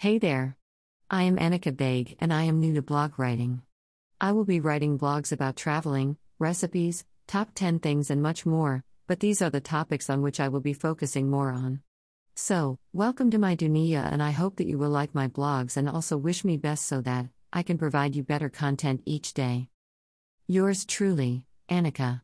Hey there. I am Anika Baig and I am new to blog writing. I will be writing blogs about traveling, recipes, top 10 things, and much more, but these are the topics on which I will be focusing more on. So, welcome to my dunia, and I hope that you will like my blogs and also wish me best so that I can provide you better content each day. Yours truly, Anika.